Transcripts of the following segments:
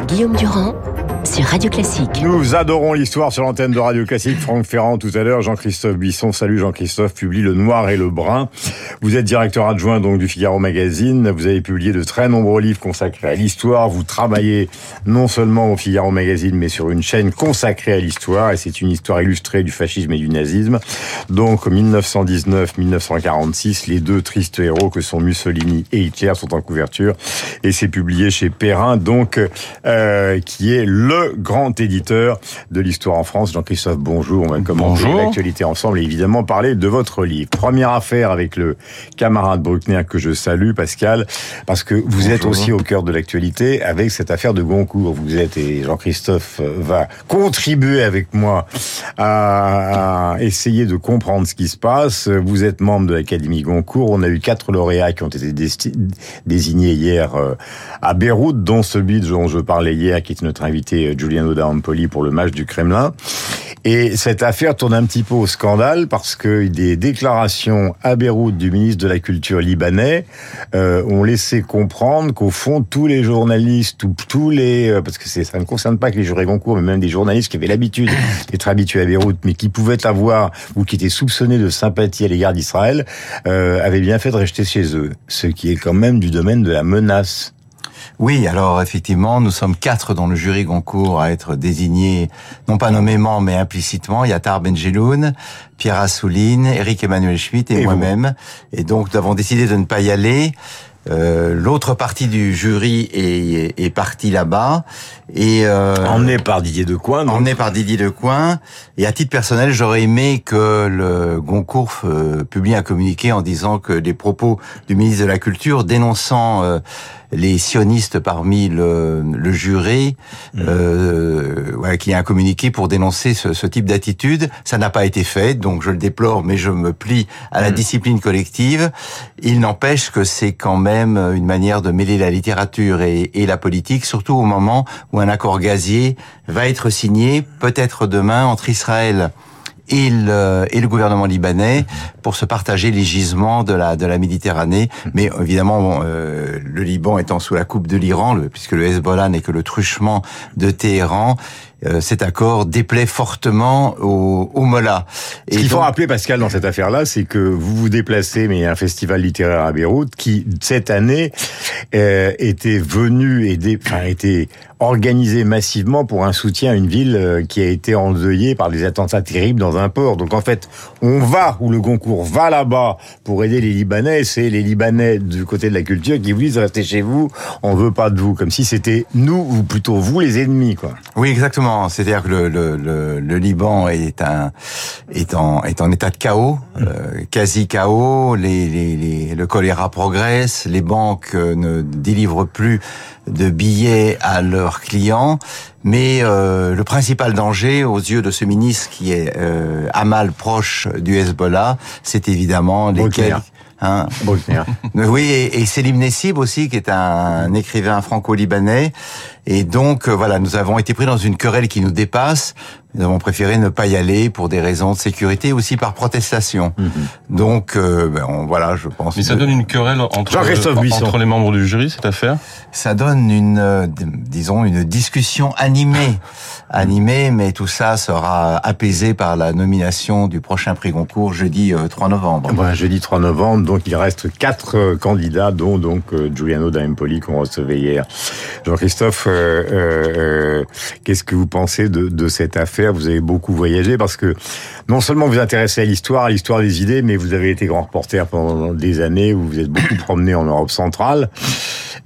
Guillaume Durand sur Radio Classique. Nous adorons l'histoire sur l'antenne de Radio Classique. Franck Ferrand tout à l'heure, Jean-Christophe Buisson. Salut Jean-Christophe, publie Le Noir et le Brun. Vous êtes directeur adjoint donc du Figaro Magazine. Vous avez publié de très nombreux livres consacrés à l'histoire. Vous travaillez non seulement au Figaro Magazine, mais sur une chaîne consacrée à l'histoire. Et c'est une histoire illustrée du fascisme et du nazisme. Donc 1919-1946, les deux tristes héros que sont Mussolini et Hitler sont en couverture. Et c'est publié chez Perrin, donc euh, qui est le grand éditeur de l'histoire en France. Jean-Christophe, bonjour. On va commencer l'actualité ensemble et évidemment parler de votre livre. Première affaire avec le camarade Bruckner que je salue, Pascal, parce que vous êtes aussi au cœur de l'actualité avec cette affaire de Goncourt. Vous êtes, et Jean-Christophe va contribuer avec moi à, essayer de comprendre ce qui se passe. Vous êtes membre de l'Académie Goncourt. On a eu quatre lauréats qui ont été désignés hier euh, à Beyrouth, dont celui dont je parlais hier, qui est notre invité Giuliano D'Ampoli pour le match du Kremlin. Et cette affaire tourne un petit peu au scandale parce que des déclarations à Beyrouth du ministre de la Culture libanais euh, ont laissé comprendre qu'au fond tous les journalistes ou tous les euh, parce que ça ne concerne pas que les jurés concours mais même des journalistes qui avaient l'habitude d'être habitués à Beyrouth mais qui pouvaient avoir ou qui étaient soupçonnés de sympathie à l'égard d'Israël euh, avaient bien fait de rester chez eux, ce qui est quand même du domaine de la menace oui, alors effectivement, nous sommes quatre dans le jury Goncourt à être désignés, non pas nommément, mais implicitement. Il y a Tar Benjeloun, Pierre Assouline, Eric Emmanuel Schmitt et, moi-même. Et donc, nous avons décidé de ne pas y aller. Euh, l'autre partie du jury est, est partie là-bas et euh, emmené par Didier Decoing. Emmené par Didier Decoing. Et à titre personnel, j'aurais aimé que le Goncourt euh, publie un communiqué en disant que les propos du ministre de la Culture dénonçant euh, les sionistes parmi le, le jury, mmh. euh, voilà, qui a un communiqué pour dénoncer ce, ce type d'attitude. Ça n'a pas été fait, donc je le déplore, mais je me plie à la mmh. discipline collective. Il n'empêche que c'est quand même une manière de mêler la littérature et, la politique, surtout au moment où un accord gazier va être signé, peut-être demain, entre Israël et le, gouvernement libanais pour se partager les gisements de la, de la Méditerranée. Mais évidemment, euh, le Liban étant sous la coupe de l'Iran, puisque le Hezbollah n'est que le truchement de Téhéran, euh, cet accord déplaît fortement au, au Mollah. Ce qu'il faut rappeler, Pascal, dans cette affaire-là, c'est que vous vous déplacez, mais il y a un festival littéraire à Beyrouth qui, cette année, euh, était venu et enfin, était organisé massivement pour un soutien à une ville euh, qui a été endeuillée par des attentats terribles dans un port. Donc en fait, on va où le Goncourt va là-bas pour aider les Libanais. C'est les Libanais du côté de la culture qui vous disent restez chez vous, on veut pas de vous, comme si c'était nous ou plutôt vous les ennemis, quoi. Oui, exactement. C'est-à-dire que le, le, le, le, Liban est, un, est, en, est en état de chaos, euh, quasi chaos. Les, les, les, le choléra progresse. Les banques euh, ne délivrent plus de billets à leurs clients. Mais euh, le principal danger aux yeux de ce ministre qui est euh, à mal proche du Hezbollah, c'est évidemment les Hein oui, et, et Selim Nessib aussi, qui est un écrivain franco-libanais. Et donc, euh, voilà, nous avons été pris dans une querelle qui nous dépasse. Nous avons préféré ne pas y aller pour des raisons de sécurité, aussi par protestation. Mhm. Donc, euh, ben, voilà, je pense. Mais ça donne une querelle entre, entre les membres du jury, cette affaire? Ça donne une, euh, disons, une discussion animée, animée, mais tout ça sera apaisé par la nomination du prochain prix Goncourt jeudi 3 novembre. Ouais, jeudi 3 novembre, donc il reste quatre candidats, dont donc Giuliano D'Ampoli qu'on recevait hier. Jean-Christophe, qu'est-ce que vous pensez de, de cette affaire? Vous avez beaucoup voyagé parce que non seulement vous vous intéressez à l'histoire, à l'histoire des idées, mais vous avez été grand reporter pendant des années, où vous êtes beaucoup promené en Europe centrale.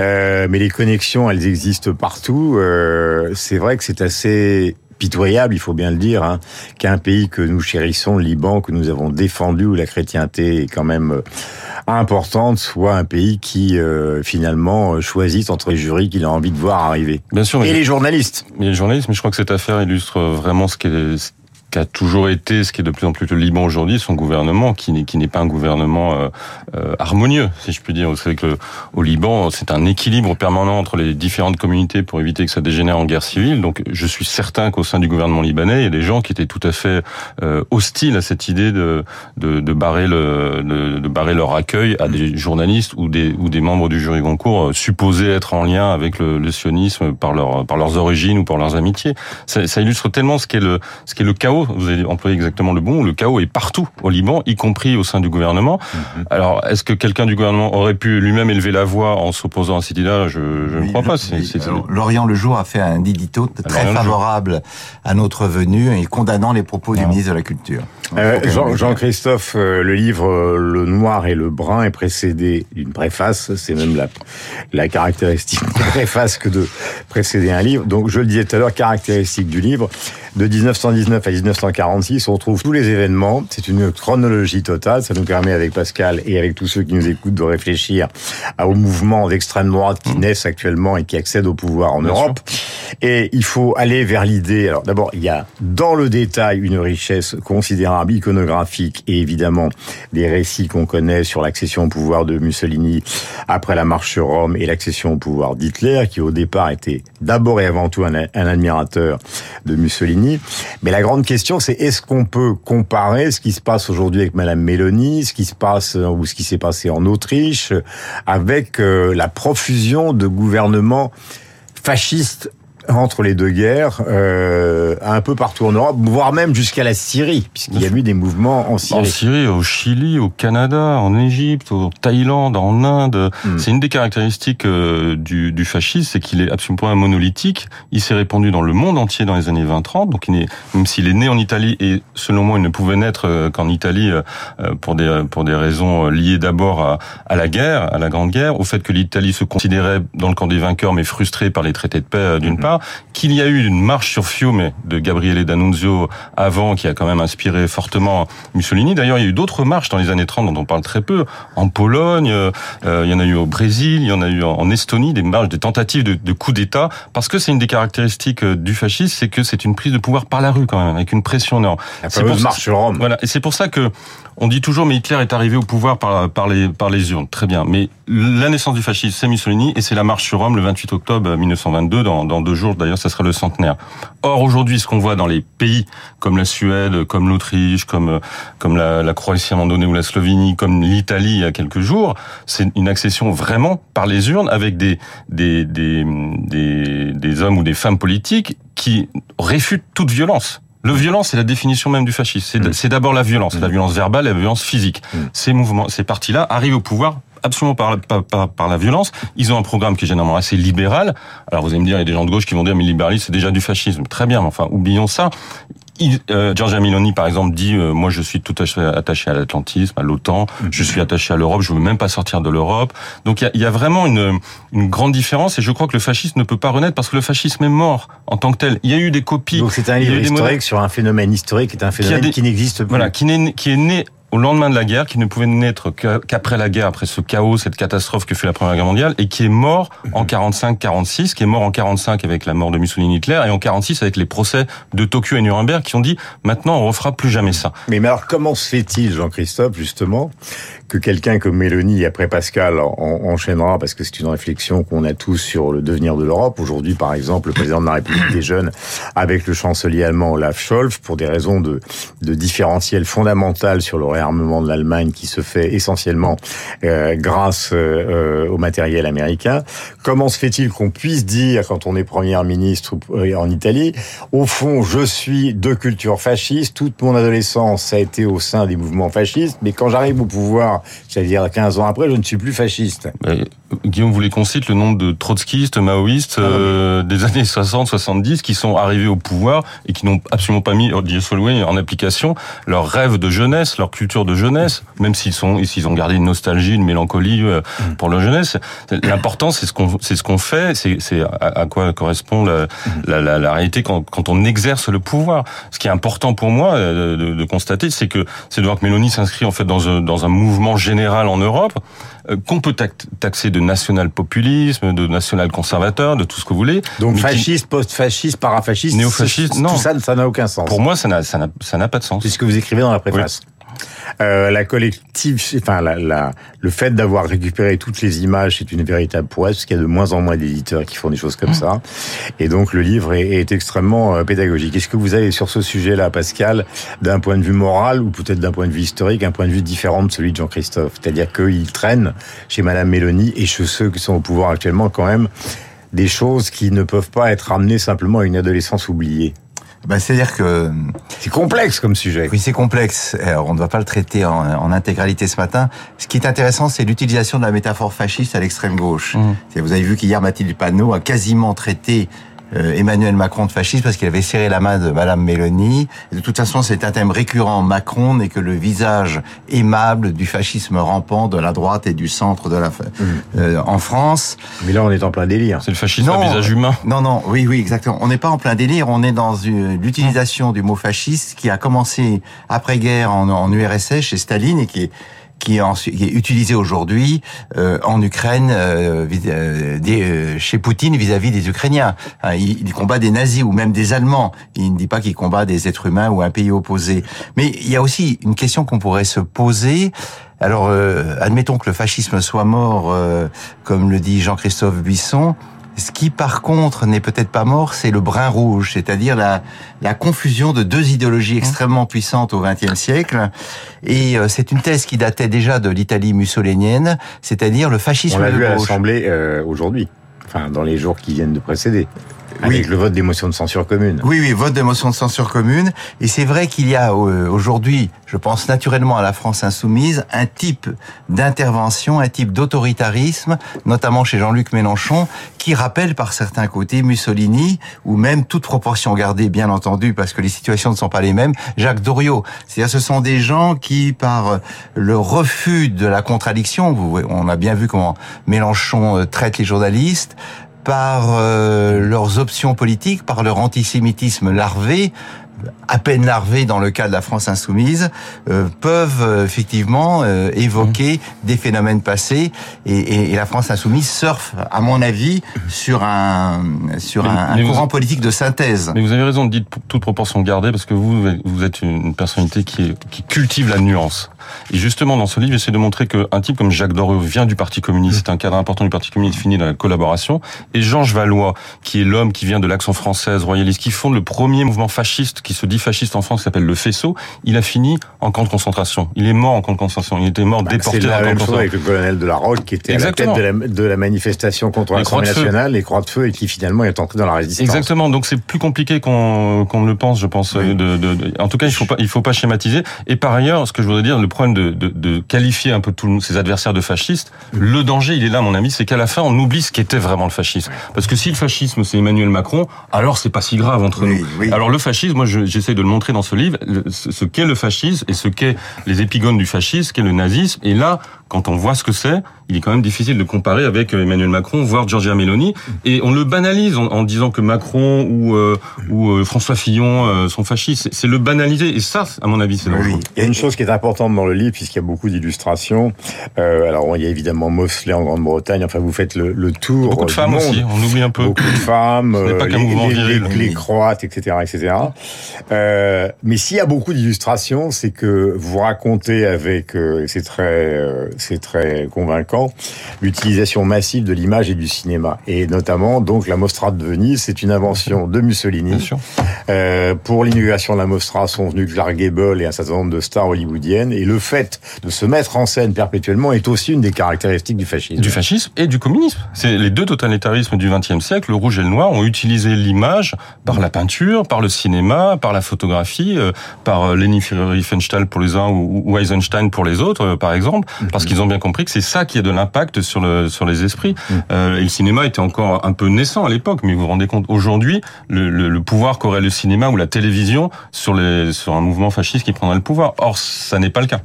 Euh, mais les connexions, elles existent partout. Euh, c'est vrai que c'est assez pitoyable, il faut bien le dire, hein, qu'un pays que nous chérissons, le Liban, que nous avons défendu, où la chrétienté est quand même euh, importante, soit un pays qui euh, finalement euh, choisit entre les jurys qu'il a envie de voir arriver. Bien sûr. Et les journalistes. Et les journalistes, mais je crois que cette affaire illustre vraiment ce qu'est qui a toujours été, ce qui est de plus en plus le Liban aujourd'hui, son gouvernement, qui n'est pas un gouvernement euh, euh, harmonieux, si je puis dire. Vous savez que au Liban, c'est un équilibre permanent entre les différentes communautés pour éviter que ça dégénère en guerre civile. Donc, je suis certain qu'au sein du gouvernement libanais, il y a des gens qui étaient tout à fait euh, hostiles à cette idée de de, de barrer le de, de, barrer leur accueil à des journalistes ou des ou des membres du jury concours supposés être en lien avec le, le sionisme par leur par leurs origines ou par leurs amitiés. Ça, ça illustre tellement ce qu'est le ce qu'est le chaos vous avez employé exactement le bon, le chaos est partout au Liban, y compris au sein du gouvernement. Mhm. Alors, est-ce que quelqu'un du gouvernement aurait pu lui-même élever la voix en s'opposant à cette idée-là Je, ne crois pas. L'Orient le jour a fait un édito très favorable à notre venue et condamnant les propos du ministre de la Culture. Euh, Jean-Christophe, euh, le livre euh, Le Noir et le Brun est précédé d'une préface, c'est même la, la caractéristique de préface que de précéder un livre. Donc, je le disais tout à l'heure, caractéristique du livre, de 1919 à 1946, on retrouve tous les événements. C'est une chronologie totale. Ça nous permet, avec Pascal et avec tous ceux qui nous écoutent, de réfléchir aux mouvements d'extrême droite qui mmh. naissent actuellement et qui accèdent au pouvoir en Europe. Et il faut aller vers l'idée. Alors, d'abord, il y a dans le détail une richesse considérable iconographique et évidemment des récits qu'on connaît sur l'accession au pouvoir de Mussolini après la marche sur Rome et l'accession au pouvoir d'Hitler, qui au départ était d'abord et avant tout un, un admirateur de Mussolini mais la grande question, c'est est-ce qu'on peut comparer ce qui se passe aujourd'hui avec Madame Mélanie, ce qui se passe euh, ou ce qui s'est passé en Autriche, avec euh, la profusion de gouvernements fascistes entre les deux guerres, euh, un peu partout en Europe, voire même jusqu'à la Syrie, puisqu'il y a eu des mouvements en Syrie. En Syrie, au Chili, au Canada, en Égypte, au Thaïlande, en Inde. Hmm. C'est une des caractéristiques euh, du, du fascisme, c'est qu'il est absolument pas monolithique. Il s'est répandu dans le monde entier dans les années 20-30. Donc, il est, même s'il est né en Italie, et selon moi, il ne pouvait naître euh, qu'en Italie euh, pour des pour des raisons liées d'abord à, à la guerre, à la Grande Guerre, au fait que l'Italie se considérait dans le camp des vainqueurs, mais frustrée par les traités de paix d'une hmm. part qu'il y a eu une marche sur Fiume de Gabriele D'Annunzio avant, qui a quand même inspiré fortement Mussolini. D'ailleurs, il y a eu d'autres marches dans les années 30 dont on parle très peu. En Pologne, euh, il y en a eu au Brésil, il y en a eu en Estonie, des marches, des tentatives de, de coup d'État, parce que c'est une des caractéristiques euh, du fascisme, c'est que c'est une prise de pouvoir par la rue quand même, avec une pression énorme. La marche sur Rome. Voilà, et c'est pour ça que on dit toujours, mais Hitler est arrivé au pouvoir par, les, urnes. Très bien. Mais la naissance du fascisme, c'est Mussolini, et c'est la marche sur Rome le 28 octobre 1922, dans, deux jours d'ailleurs, ça sera le centenaire. Or, aujourd'hui, ce qu'on voit dans les pays comme la Suède, comme l'Autriche, comme, la, Croatie à un moment donné, ou la Slovénie, comme l'Italie il y a quelques jours, c'est une accession vraiment par les urnes, avec des hommes ou des femmes politiques qui réfutent toute violence. Le violence, c'est la définition même du fascisme. C'est mm. d'abord la violence, la mm. violence verbale, la violence physique. Mm. Ces mouvements, ces partis-là arrivent au pouvoir absolument par, par, par, la violence. Ils ont un programme qui est généralement assez libéral. Alors vous allez me dire, il y a des gens de gauche qui vont dire, mais le libéralisme, c'est déjà du fascisme. Très bien, mais enfin, oublions ça. Il, euh, Giorgia Meloni, par exemple, dit euh, moi je suis tout attaché à l'Atlantisme, à l'OTAN, je suis attaché à l'Europe, je veux même pas sortir de l'Europe. Donc il y a, vraiment une, une grande différence et je crois que le fascisme ne peut pas renaître parce que le fascisme est mort en tant que tel. Il y a eu des copies. Donc c'est un livre historique sur un phénomène historique, qui est un phénomène qui, n'existe plus. Voilà, qui, qui est né au lendemain de la guerre, qui ne pouvait naître qu'après la guerre, après ce chaos, cette catastrophe que fait la Première Guerre mondiale, et qui est mort en 45-46, qui est mort en 45 avec la mort de Mussolini-Hitler, et en 46 avec les procès de Tokyo et Nuremberg, qui ont dit maintenant on refera plus jamais ça. Mais, mais alors comment se fait-il, Jean-Christophe, justement, que quelqu'un comme Mélanie, après Pascal, enchaînera, parce que c'est une réflexion qu'on a tous sur le devenir de l'Europe. Aujourd'hui, par exemple, le président de la République des jeunes, avec le chancelier allemand Olaf Scholz, pour des raisons de, de différentiel fondamental sur le réarmement de l'Allemagne qui se fait essentiellement euh, grâce euh, au matériel américain. Comment se fait-il qu'on puisse dire, quand on est premier ministre euh, en Italie, au fond, je suis de culture fasciste, toute mon adolescence a été au sein des mouvements fascistes, mais quand j'arrive au pouvoir, c'est-à-dire 15 ans après, je ne suis plus fasciste. Guillaume voulait qu'on cite le nombre de trotskistes, maoïstes ah euh, des années 60-70 qui sont arrivés au pouvoir et qui n'ont absolument pas mis en application leur rêve de jeunesse, leur culture de jeunesse, même s'ils sont s'ils ont gardé une nostalgie, une mélancolie euh, mm. pour leur jeunesse. L'important, c'est ce qu'on c'est ce qu'on fait, c'est à, quoi correspond la, mm. la, la, la réalité quand, quand, on exerce le pouvoir. Ce qui est important pour moi euh, de, de constater, c'est que c'est de voir que Mélanie s'inscrit en fait dans un, dans un mouvement général en Europe qu'on peut taxer de de national-populisme, de national-conservateur, de tout ce que vous voulez. Donc qui- fasciste, post-fasciste, parafasciste, Néofasciste, non. Tout ça, ça n'a aucun sens. Pour moi, ça n'a, ça n'a, ça n'a pas de sens. C'est ce que vous écrivez dans la préface. Euh, la collective, enfin la, la- le fait d'avoir récupéré toutes les images, c'est une véritable prouesse, parce qu'il y a de moins en moins d'éditeurs qui font des choses comme ça. Et donc le livre est, est extrêmement euh, pédagogique. Est-ce que vous avez sur ce sujet-là, Pascal, d'un point de vue moral ou peut-être d'un point de vue historique, un point de vue différent de celui de Jean-Christophe? C'est-à-dire qu'il traîne chez Madame Mélanie et chez ceux qui sont au pouvoir actuellement quand même des choses qui ne peuvent pas être ramenées simplement à une adolescence oubliée. Ben, C'est-à-dire que C'est complexe comme sujet. Oui, c'est complexe. Alors, on ne va pas le traiter en, en intégralité ce matin. Ce qui est intéressant, c'est l'utilisation de la métaphore fasciste à l'extrême gauche. C'est- Vous avez vu qu'hier, Mathilde Panot a quasiment traité euh, Emmanuel Macron de fasciste parce qu'il avait serré la main de Madame Mélanie. Et de toute façon, c'est un thème récurrent. Macron n'est que le visage aimable du fascisme rampant de la droite et du centre de la fa- euh, en France. Mais là, on est en plein délire. C'est le fascisme Non. à visage humain. Non, non, oui, oui, exactement. On n'est pas en plein délire, on est dans une- l'utilisation du mot fasciste qui a commencé après-guerre en, en URSS chez Staline et qui est qui est, ensuite- qui est utilisé aujourd'hui euh, en Ukraine euh, euh, euh, chez Poutine vis-à-vis des Ukrainiens. Hein, il, il combat des nazis ou même des Allemands. Il ne dit pas qu'il combat des êtres humains ou un pays opposé. Mais il y a aussi une question qu'on pourrait se poser. Alors, euh, admettons que le fascisme soit mort, comme le dit Jean-Christophe Buisson. Ce qui, par contre, n'est peut-être pas mort, c'est le brin rouge, c'est-à-dire la, la confusion de deux idéologies extrêmement puissantes au XXe siècle. Et euh, c'est une thèse qui datait déjà de l'Italie mussolinienne, c'est-à-dire le fascisme On l'a vu à l'Assemblée euh, aujourd'hui, enfin dans les jours qui viennent de précéder, Oui. avec le vote des motions de censure commune. Oui, oui, vote de motion de censure commune. Et c'est vrai qu'il y a euh, aujourd'hui, je pense naturellement à la France insoumise, un type d'intervention, un type d'autoritarisme, notamment chez Jean-Luc Mélenchon, qui rappelle par certains côtés Mussolini, ou même toute proportion gardée, bien entendu, parce que les situations ne sont pas les mêmes, Jacques Doriot. C'est-à-dire ce sont des gens qui, par le refus de la contradiction, on a bien vu comment Mélenchon euh, traite les journalistes, par euh, leurs options politiques, par leur antisémitisme larvé, à peine larvé dans le cas de la France insoumise, euh, peuvent euh, effectivement euh, évoquer des phénomènes passés et, et- et la France insoumise surfe, à mon avis, sur un sur Mais- un, mais courant politique de synthèse. Mais vous avez raison de dire toute proportion gardée parce que vous, vous êtes une personnalité qui, est, qui cultive la nuance. Et justement, dans ce livre, j'essaie de montrer qu'un type comme Jacques Doriot vient du Parti communiste, c'est un cadre important du Parti communiste, fini dans la collaboration, et Georges Valois, qui est l'homme qui vient de l'Action française, royaliste, qui fonde le premier mouvement fasciste, qui se dit fasciste en France, qui s'appelle le Faisceau, il a fini en camp de concentration. Il est mort en camp de concentration. Il était mort Bah, déporté la un camp même de chose concentration. avec le colonel de la Roque qui était Exactement. à la tête de la, de la manifestation contre l'Assemblée nationale, les croix de feu, et qui finalement est entré dans la résistance. Exactement. Donc c'est plus compliqué qu'on qu'on ne le pense, je pense. Oui. De, de- de- en tout cas, il faut pas, il faut pas schématiser. Et par ailleurs, ce que je voudrais dire, le problème de, de, de qualifier un peu tous ses adversaires de fascistes, le danger, il est là, mon ami, c'est qu'à la fin, on oublie ce qu'était vraiment le fascisme. Parce que si le fascisme c'est Emmanuel Macron, alors c'est pas si grave entre Oui, nous. oui. Alors le fascisme, moi, je- j'essaie de le montrer dans ce livre, ce qu'est le fascisme et ce qu'est les épigones du fascisme, ce qu'est le nazisme. Et là, quand on voit ce que c'est, il est quand même difficile de comparer avec euh, Emmanuel Macron, voire Giorgia Meloni. Et on le banalise en, en disant que Macron ou, euh, ou euh, François Fillon euh, sont fascistes. C'est- C'est le banaliser. Et ça, à mon avis, c'est dangereux. Oui. Il y a une chose qui est importante dans le livre, puisqu'il y a beaucoup d'illustrations. Euh, alors, il y a évidemment Mosley en Grande-Bretagne. Enfin, vous faites le, le tour Beaucoup de femmes monde. aussi, on oublie un peu. Beaucoup de femmes, euh, les, les- viril. les- les Croates, etc., etc. Euh, mais s'il y a beaucoup d'illustrations, c'est que vous racontez avec, euh, c'est très, c'est très convaincant, l'utilisation massive de l'image et du cinéma, et notamment donc la Mostra de Venise, c'est une invention de Bien Mussolini. sûr. Euh, pour l'inauguration de la Mostra sont venus Clark Gable et un certain nombre de stars hollywoodiennes, et le fait de se mettre en scène perpétuellement est aussi une des caractéristiques du fascisme. Du fascisme et du communisme. C'est les deux totalitarismes du XXe siècle, le rouge et le noir, ont utilisé l'image par la peinture, par le cinéma, par la photographie, euh, par euh, Leni Riefenstahl pour les uns ou, ou Eisenstein pour les autres, euh, par exemple, parce qu'ils ont bien compris que c'est ça qui a de l'impact sur le sur les esprits. Euh, et le cinéma était encore un peu naissant à l'époque, mais vous vous rendez compte aujourd'hui le, le, le pouvoir qu'aurait le cinéma ou la télévision sur les sur un mouvement fasciste qui prendrait le pouvoir. Or, ça n'est pas le cas.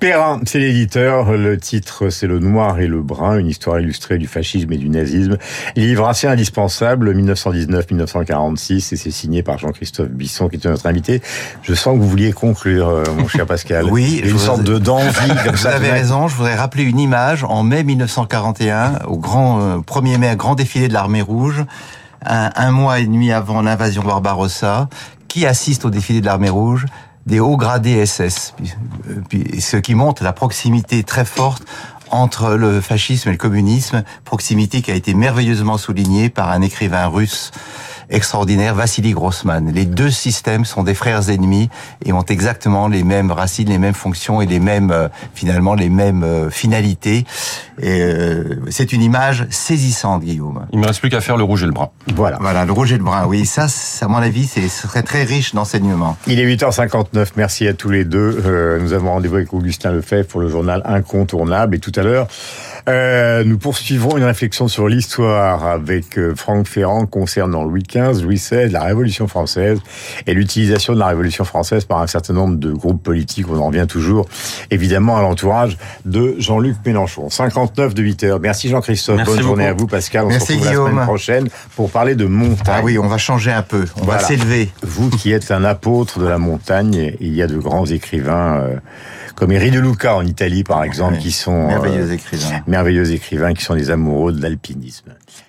Perrin, c'est l'éditeur. Le titre, c'est Le Noir et le Brun, une histoire illustrée du fascisme et du nazisme. Livre assez indispensable, 1919-1946, et c'est signé par Jean-Christophe Bisson, qui était notre invité. Je sens que vous vouliez conclure, euh, mon cher Pascal. Oui, une sorte de d'envie comme vous ça. Vous avez raison. Je voudrais rappeler une image en mai 1941, au grand euh, 1er mai, grand défilé de l'armée rouge, un, un mois et demi avant l'invasion Barbarossa. Qui assiste au défilé de l'armée rouge? Des hauts gradés SS, ce qui montre la proximité très forte entre le fascisme et le communisme, proximité qui a été merveilleusement soulignée par un écrivain russe extraordinaire, Vassili Grossman. Les deux systèmes sont des frères ennemis et ont exactement les mêmes racines, les mêmes fonctions et les mêmes, euh, finalement, les mêmes euh, finalités. Et euh, c'est une image saisissante, Guillaume. Il me reste plus qu'à faire le rouge et le brun. Voilà. Voilà, le rouge et le brun. Oui, ça, à mon avis, ce serait très riche d'enseignements. Il est 8h59. Merci à tous les deux. Euh, nous avons rendez-vous avec Augustin Lefebvre pour le journal Incontournable. Et tout à l'heure, euh, nous poursuivrons une réflexion sur l'histoire avec Franck Ferrand concernant Louis XV, Louis XVI, la Révolution française et l'utilisation de la Révolution française par un certain nombre de groupes politiques. On en revient toujours, évidemment, à l'entourage de Jean-Luc Mélenchon. 59 de 8 heures. Merci Jean-Christophe. Merci Bonne journée à vous, Pascal. On Merci, se retrouve la Guillaume. semaine prochaine pour parler de montagne. Ah oui, on va changer un peu. On Voilà. va s'élever. Vous qui êtes un apôtre de la montagne, il y a de grands écrivains euh, comme Eri de Luca en Italie, par exemple, Oui. qui sont euh, Merveilleux écrivain. merveilleux écrivains, qui sont des amoureux de l'alpinisme. 59.